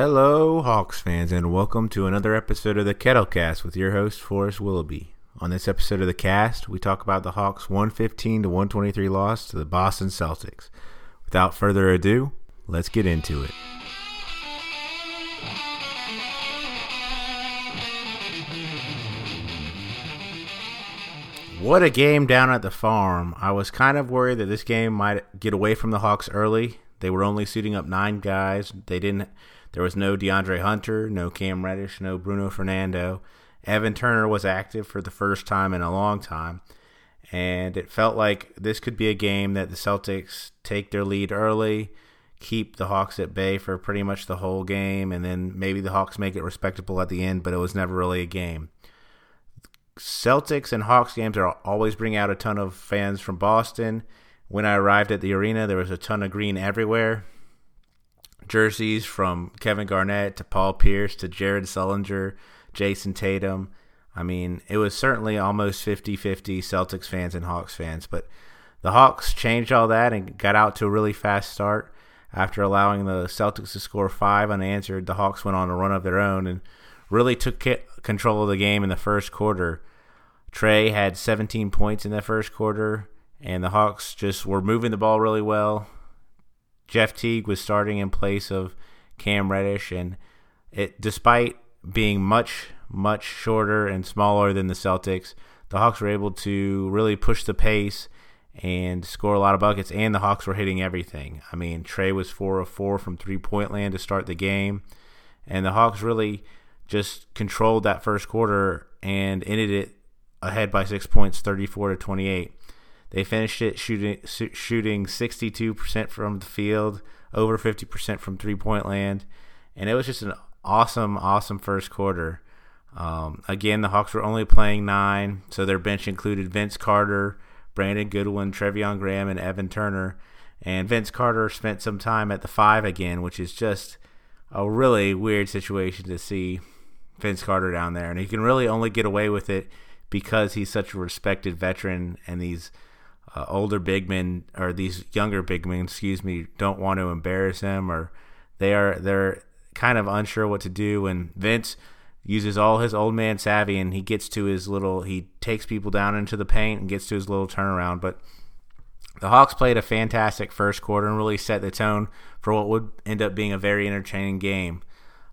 Hello, Hawks fans, and welcome to another episode of the Kettlecast with your host, Forrest Willoughby. On this episode of the cast, we talk about the Hawks' 115 to 123 loss to the Boston Celtics. Without further ado, let's get into it. What a game down at the farm. I was kind of worried that this game might get away from the Hawks early. They were only suiting up nine guys. They didn't there was no DeAndre Hunter, no Cam Reddish, no Bruno Fernando. Evan Turner was active for the first time in a long time. And it felt like this could be a game that the Celtics take their lead early, keep the Hawks at bay for pretty much the whole game, and then maybe the Hawks make it respectable at the end, but it was never really a game. Celtics and Hawks games are always bring out a ton of fans from Boston. When I arrived at the arena, there was a ton of green everywhere jerseys from Kevin Garnett to Paul Pierce to Jared Sullinger, Jayson Tatum. I mean, it was certainly almost 50 50 Celtics fans and Hawks fans, but the Hawks changed all that and got out to a really fast start. After allowing the Celtics to score five unanswered, the Hawks went on a run of their own and really took control of the game in the first quarter. Trae had 17 points in the first quarter, and the Hawks just were moving the ball really well. Jeff Teague was starting in place of Cam Reddish, and it despite being much much shorter and smaller than the Celtics, the Hawks were able to really push the pace and score a lot of buckets, and the Hawks were hitting everything. I mean, Trae was four of four from three point land to start the game, and the Hawks really just controlled that first quarter and ended it ahead by six points, 34 to 28. They finished it shooting shooting 62% from the field, over 50% from three point land, and it was just an awesome, awesome first quarter. Um, again, the Hawks were only playing nine, so their bench included Vince Carter, Brandon Goodwin, Treveon Graham, and Evan Turner. And Vince Carter spent some time at the five again, which is just a really weird situation to see Vince Carter down there. And he can really only get away with it because he's such a respected veteran and these – uh, older big men or these younger big men, excuse me, don't want to embarrass him or they are they're kind of unsure what to do. And Vince uses all his old man savvy and he gets to his little he takes people down into the paint and gets to his little turnaround. But the Hawks played a fantastic first quarter and really set the tone for what would end up being a very entertaining game.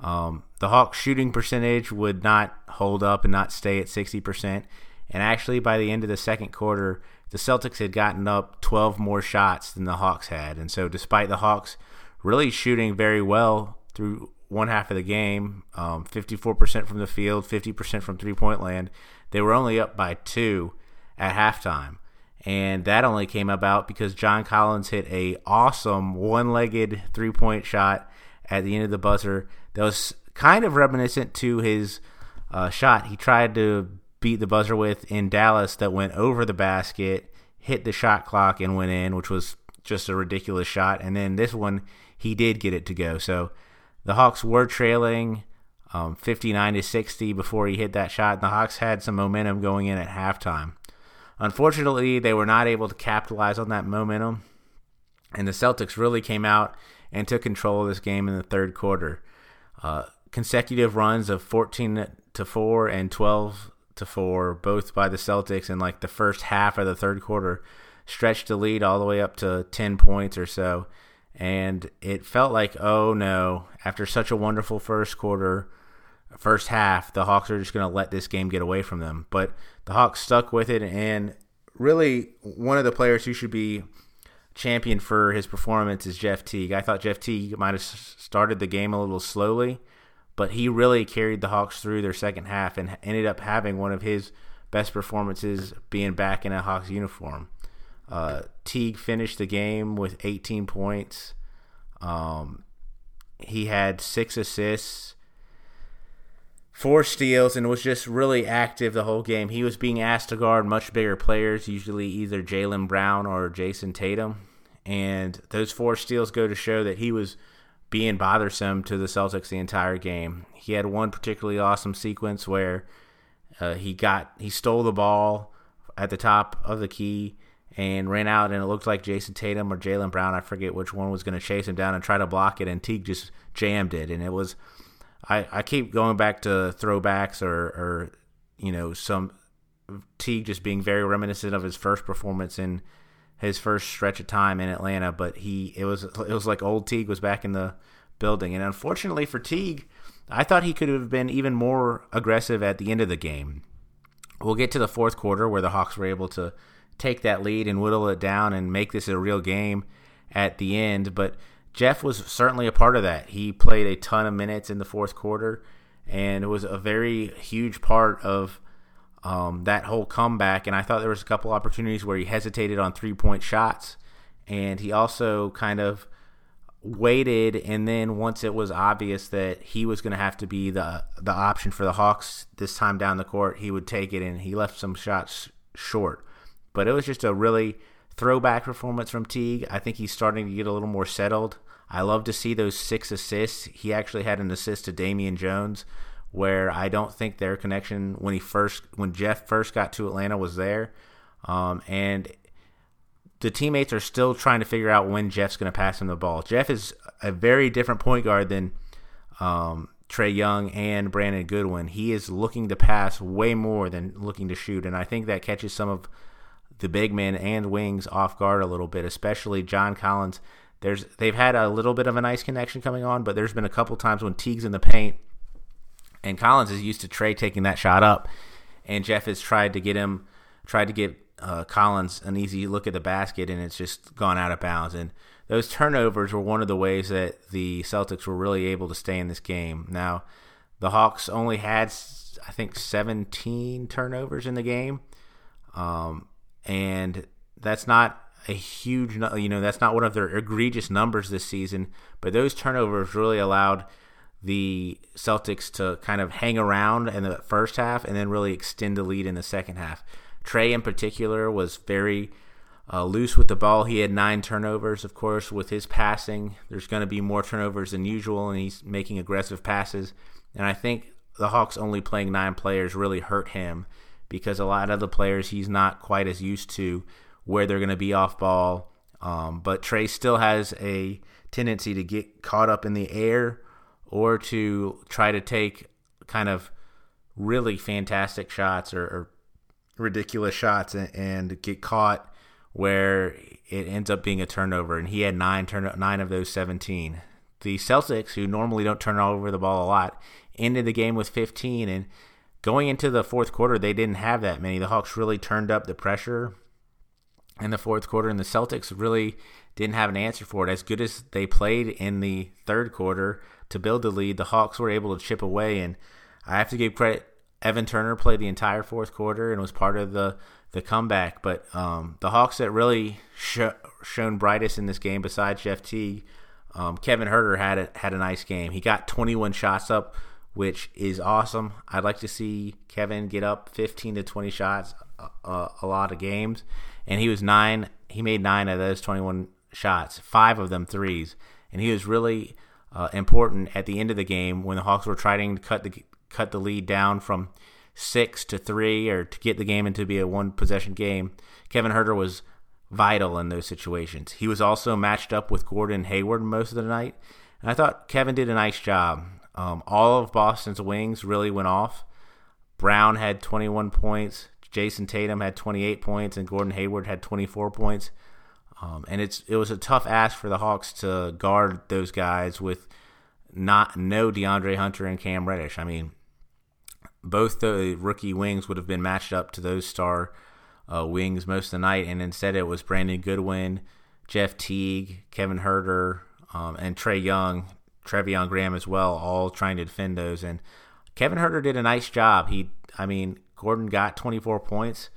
Um, the Hawks shooting percentage would not hold up and not stay at 60%. And actually, by the end of the second quarter, the Celtics had gotten up 12 more shots than the Hawks had. And so, despite the Hawks really shooting very well through one half of the game, um, 54% from the field, 50% from three point land, they were only up by two at halftime. And that only came about because John Collins hit a awesome one-legged three-point shot at the end of the buzzer that was kind of reminiscent to his uh, shot he tried to beat the buzzer with in Dallas that went over the basket, hit the shot clock, and went in, which was just a ridiculous shot. And then this one, he did get it to go. So the Hawks were trailing um, 59 to 60 before he hit that shot. And the Hawks had some momentum going in at halftime. Unfortunately, they were not able to capitalize on that momentum. And the Celtics really came out and took control of this game in the third quarter. Uh, consecutive runs of 14 to 4 and 12 to four, both by the Celtics in like the first half of the third quarter, stretched the lead all the way up to 10 points or so. And it felt like, oh no, after such a wonderful first quarter, first half, the Hawks are just going to let this game get away from them. But the Hawks stuck with it, and really, one of the players who should be championed for his performance is Jeff Teague. I thought Jeff Teague might have started the game a little slowly but he really carried the Hawks through their second half and ended up having one of his best performances being back in a Hawks uniform. Uh, Teague finished the game with 18 points. Um, he had six assists, four steals, and was just really active the whole game. He was being asked to guard much bigger players, usually either Jaylen Brown or Jayson Tatum. And those four steals go to show that he was – being bothersome to the Celtics the entire game. He had one particularly awesome sequence where uh, he got he stole the ball at the top of the key and ran out, and it looked like Jayson Tatum or Jaylen Brown, I forget which one, was going to chase him down and try to block it, and Teague just jammed it, and it was. I, I keep going back to throwbacks or, or you know some Teague just being very reminiscent of his first performance in his first stretch of time in Atlanta, but he it was it was like old Teague was back in the building, and unfortunately for Teague, I thought he could have been even more aggressive at the end of the game. We'll get to the fourth quarter where the Hawks were able to take that lead and whittle it down and make this a real game at the end, but Jeff was certainly a part of that. He played a ton of minutes in the fourth quarter and it was a very huge part of um, that whole comeback. And I thought there was a couple opportunities where he hesitated on three point shots, and he also kind of waited. And then once it was obvious that he was going to have to be the the option for the Hawks this time down the court, he would take it, and he left some shots short. But it was just a really throwback performance from Teague. I think he's starting to get a little more settled. I love to see those six assists. He actually had an assist to Damian Jones where I don't think their connection when he first when Jeff first got to Atlanta was there, um, and the teammates are still trying to figure out when Jeff's going to pass him the ball. Jeff is a very different point guard than um, Trae Young and Brandon Goodwin. He is looking to pass way more than looking to shoot, and I think that catches some of the big men and wings off guard a little bit, especially John Collins. There's they've had a little bit of a nice connection coming on, but there's been a couple times when Teague's in the paint and Collins is used to Trae taking that shot up, and Jeff has tried to get him, tried to get uh, Collins an easy look at the basket, and it's just gone out of bounds. And those turnovers were one of the ways that the Celtics were really able to stay in this game. Now, the Hawks only had, I think, 17 turnovers in the game, um, and that's not a huge, you know, that's not one of their egregious numbers this season. But those turnovers really allowed the Celtics to kind of hang around in the first half and then really extend the lead in the second half. Trae, in particular, was very uh, loose with the ball. He had nine turnovers, of course, with his passing. There's going to be more turnovers than usual, and he's making aggressive passes. And I think the Hawks only playing nine players really hurt him because a lot of the players he's not quite as used to where they're going to be off ball. Um, but Trae still has a tendency to get caught up in the air or to try to take kind of really fantastic shots or, or ridiculous shots and, and, get caught where it ends up being a turnover. And he had nine turn nine of those seventeen. The Celtics, who normally don't turn over the ball a lot, ended the game with 15. And going into the fourth quarter, they didn't have that many. The Hawks really turned up the pressure in the fourth quarter, and the Celtics really didn't have an answer for it. As good as they played in the third quarter, to build the lead, the Hawks were able to chip away. And I have to give credit. Evan Turner played the entire fourth quarter and was part of the the comeback. But um, the Hawks that really sh- shown brightest in this game, besides Jeff Teague, um, Kevin Huerter had a, had a nice game. He got 21 shots up, which is awesome. I'd like to see Kevin get up 15 to 20 shots a, a, a lot of games, and he was nine. He made nine of those 21 shots, five of them threes, and he was really uh, important at the end of the game when the Hawks were trying to cut the cut the lead down from six to three or to get the game into be a one possession game. Kevin Huerter was vital in those situations. He was also matched up with Gordon Hayward most of the night, and I thought Kevin did a nice job. Um, all of Boston's wings really went off. Brown had 21 points, Jayson Tatum had 28 points, and Gordon Hayward had 24 points. Um, and it's it was a tough ask for the Hawks to guard those guys with not no DeAndre Hunter and Cam Reddish. I mean, both the rookie wings would have been matched up to those star uh, wings most of the night, and instead it was Brandon Goodwin, Jeff Teague, Kevin Huerter, um, and Trae Young, Treveon Graham as well, all trying to defend those. And Kevin Huerter did a nice job. He, I mean, Gordon got 24 points.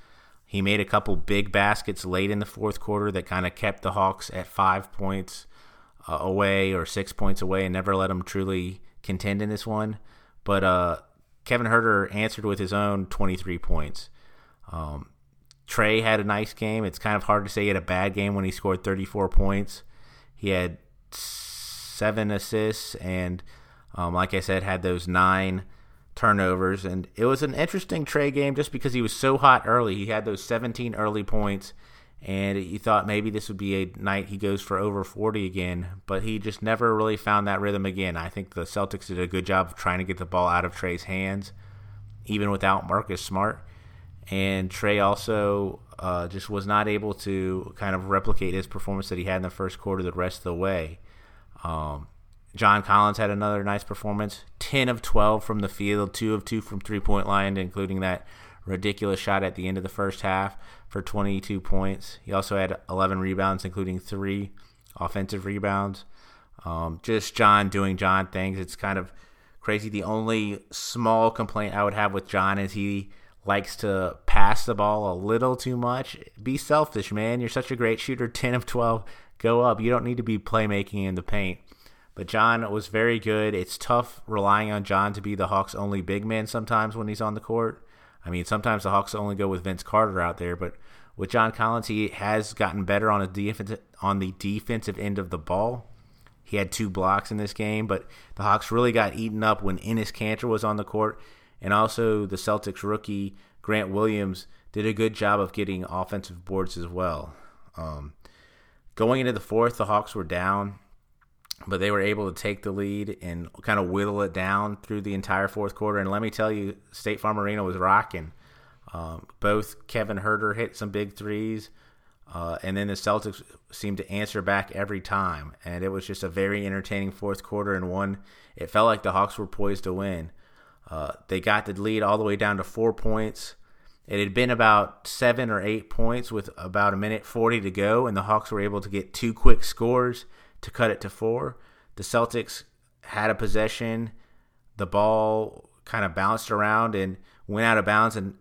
He made a couple big baskets late in the fourth quarter that kind of kept the Hawks at five points uh, away or six points away and never let them truly contend in this one. But uh, Kevin Huerter answered with his own 23 points. Um, Trae had a nice game. It's kind of hard to say he had a bad game when he scored 34 points. He had seven assists and, um, like I said, had those nine turnovers. And it was an interesting Trae game just because he was so hot early. He had those 17 early points, and you thought maybe this would be a night he goes for over 40 again, but he just never really found that rhythm again. I think the Celtics did a good job of trying to get the ball out of Trae's hands, even without Marcus Smart. And Trae also uh, just was not able to kind of replicate his performance that he had in the first quarter the rest of the way. Um, John Collins had another nice performance 10 of 12 from the field, 2 of 2 from three point line, including that ridiculous shot at the end of the first half for 22 points. He also had 11 rebounds, including three offensive rebounds. Um, just John doing John things. It's kind of crazy. The only small complaint I would have with John is he likes to pass the ball a little too much. Be selfish, man. You're such a great shooter. 10 of 12. Go up. You don't need to be playmaking in the paint. But John was very good. It's tough relying on John to be the Hawks' only big man sometimes when he's on the court. I mean, sometimes the Hawks only go with Vince Carter out there, but with John Collins, he has gotten better on a on the defensive end of the ball. He had two blocks in this game, but the Hawks really got eaten up when Enes Kanter was on the court, and also the Celtics rookie Grant Williams did a good job of getting offensive boards as well. Um, going into the fourth, the Hawks were down but they were able to take the lead and kind of whittle it down through the entire fourth quarter. And let me tell you, State Farm Arena was rocking. Um, both Kevin Huerter hit some big threes, uh, and then the Celtics seemed to answer back every time. And it was just a very entertaining fourth quarter and one. It felt like the Hawks were poised to win. Uh, they got the lead all the way down to four points. It had been about seven or eight points with about a minute 40 to go, and the Hawks were able to get two quick scores to cut it to four. The Celtics had a possession. The ball kind of bounced around and went out of bounds. And,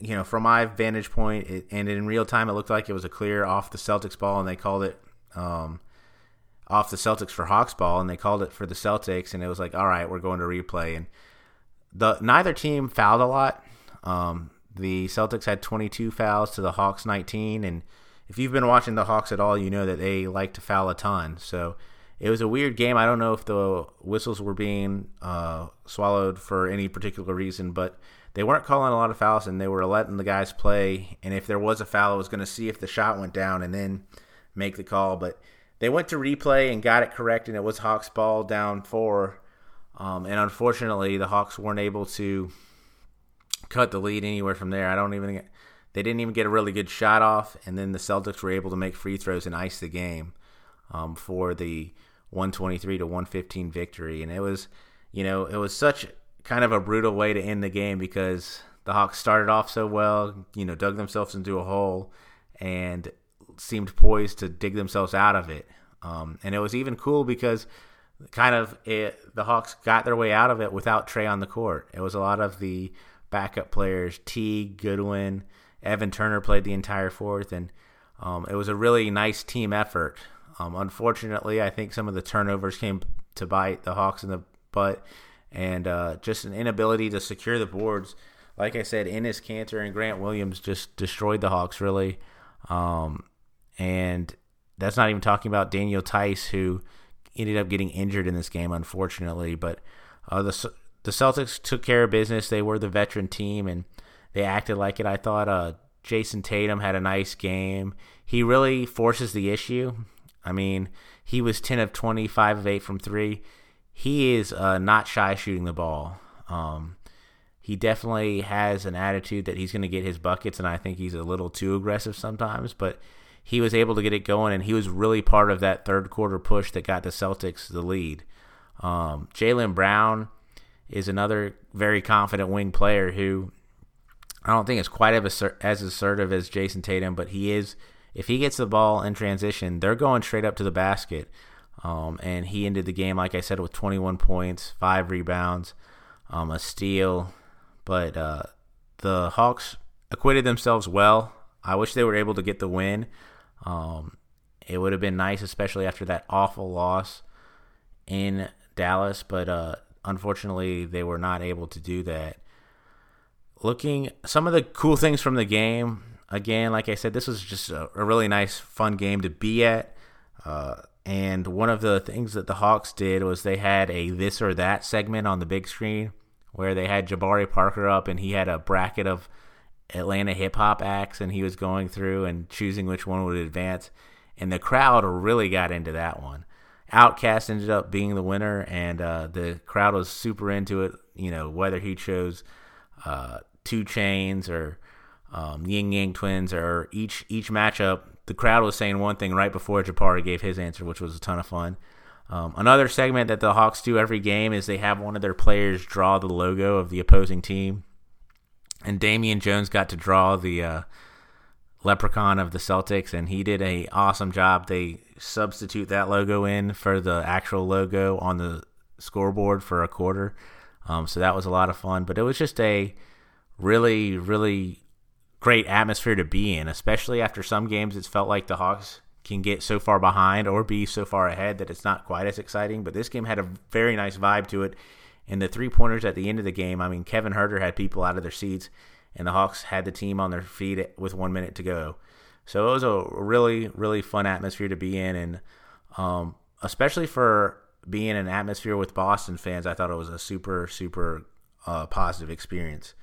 you know, from my vantage point, it, and in real time, it looked like it was a clear off the Celtics ball, and they called it um, off the Celtics for Hawks ball, and they called it for the Celtics. And it was like, all right, we're going to replay. And the neither team fouled a lot. Um, the Celtics had 22 fouls to the Hawks 19, and if you've been watching the Hawks at all, you know that they like to foul a ton. So it was a weird game. I don't know if the whistles were being uh, swallowed for any particular reason, but they weren't calling a lot of fouls and they were letting the guys play. And if there was a foul, I was going to see if the shot went down and then make the call. But they went to replay and got it correct, and it was Hawks ball down four. Um, and unfortunately, the Hawks weren't able to cut the lead anywhere from there. I don't even they didn't even get a really good shot off, and then the Celtics were able to make free throws and ice the game um, for the 123 to 115 victory. And it was, you know, it was such kind of a brutal way to end the game because the Hawks started off so well, you know, dug themselves into a hole and seemed poised to dig themselves out of it. Um, and it was even cool because kind of it, the Hawks got their way out of it without Trae on the court. It was a lot of the backup players, T, Goodwin, Evan Turner played the entire fourth, and um, it was a really nice team effort. Um, unfortunately, I think some of the turnovers came to bite the Hawks in the butt, and uh, just an inability to secure the boards. Like I said, Enes Kanter and Grant Williams just destroyed the Hawks really, um, and that's not even talking about Daniel Theis who ended up getting injured in this game, unfortunately. But uh, the the Celtics took care of business. They were the veteran team, and they acted like it. I thought uh, Jayson Tatum had a nice game. He really forces the issue. I mean, he was 10 of 25 of 8 from 3. He is uh, not shy shooting the ball. Um, he definitely has an attitude that he's going to get his buckets, and I think he's a little too aggressive sometimes, but he was able to get it going, and he was really part of that third quarter push that got the Celtics the lead. Um, Jaylen Brown is another very confident wing player who I don't think it's quite as assertive as Jayson Tatum, but he is. If he gets the ball in transition, they're going straight up to the basket. Um, and he ended the game, like I said, with 21 points, five rebounds, um, a steal. But uh, the Hawks acquitted themselves well. I wish they were able to get the win. Um, it would have been nice, especially after that awful loss in Dallas. But uh, unfortunately, they were not able to do that looking some of the cool things from the game. Again, like I said, this was just a, a really nice, fun game to be at. Uh, and one of the things that the Hawks did was they had a this or that segment on the big screen where they had Jabari Parker up and he had a bracket of Atlanta hip hop acts, and he was going through and choosing which one would advance. And the crowd really got into that one. OutKast ended up being the winner, and uh, the crowd was super into it. You know, whether he chose uh, 2 Chainz or um, Ying Yang Twins or each each matchup, the crowd was saying one thing right before Jabari gave his answer, which was a ton of fun. Um, another segment that the Hawks do every game is they have one of their players draw the logo of the opposing team, and Damian Jones got to draw the uh, leprechaun of the Celtics, and he did a awesome job. They substitute that logo in for the actual logo on the scoreboard for a quarter, um, so that was a lot of fun. But it was just a really, really great atmosphere to be in, especially after some games it's felt like the Hawks can get so far behind or be so far ahead that it's not quite as exciting. But this game had a very nice vibe to it. And the three pointers at the end of the game, I mean, Kevin Huerter had people out of their seats, and the Hawks had the team on their feet with one minute to go. So it was a really, really fun atmosphere to be in. And um, especially for being an atmosphere with Boston fans, I thought it was a super, super uh, positive experience.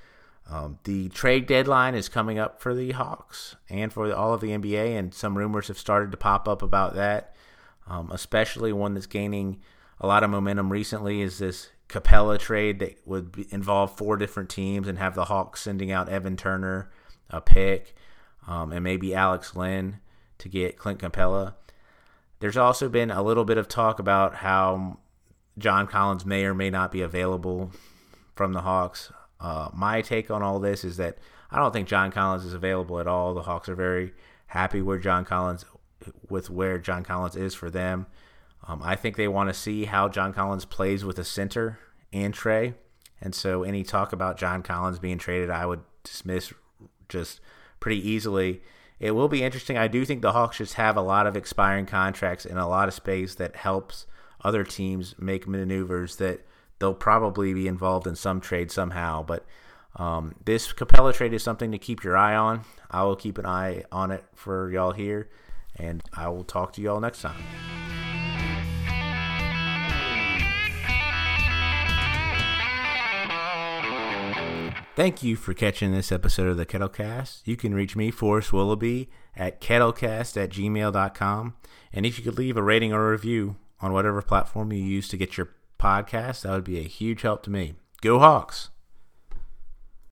Um, the trade deadline is coming up for the Hawks and for all of the NBA, and some rumors have started to pop up about that. Um, especially one that's gaining a lot of momentum recently is this Capela trade that would be, involve four different teams and have the Hawks sending out Evan Turner, a pick, um, and maybe Alex Len to get Clint Capela. There's also been a little bit of talk about how John Collins may or may not be available from the Hawks. Uh, my take on all this is that I don't think John Collins is available at all. The Hawks are very happy where John Collins with where John Collins is for them. Um, I think they want to see how John Collins plays with a center and Trae. and so any talk about John Collins being traded, I would dismiss just pretty easily. It will be interesting. I do think the Hawks just have a lot of expiring contracts and a lot of space that helps other teams make maneuvers that they'll probably be involved in some trade somehow. But um, this Capela trade is something to keep your eye on. I will keep an eye on it for y'all here, and I will talk to y'all next time. Thank you for catching this episode of the Kettlecast. You can reach me, Forrest Willoughby, at kettlecast at gmail.com. And if you could leave a rating or a review on whatever platform you use to get your podcast, that would be a huge help to me. Go Hawks!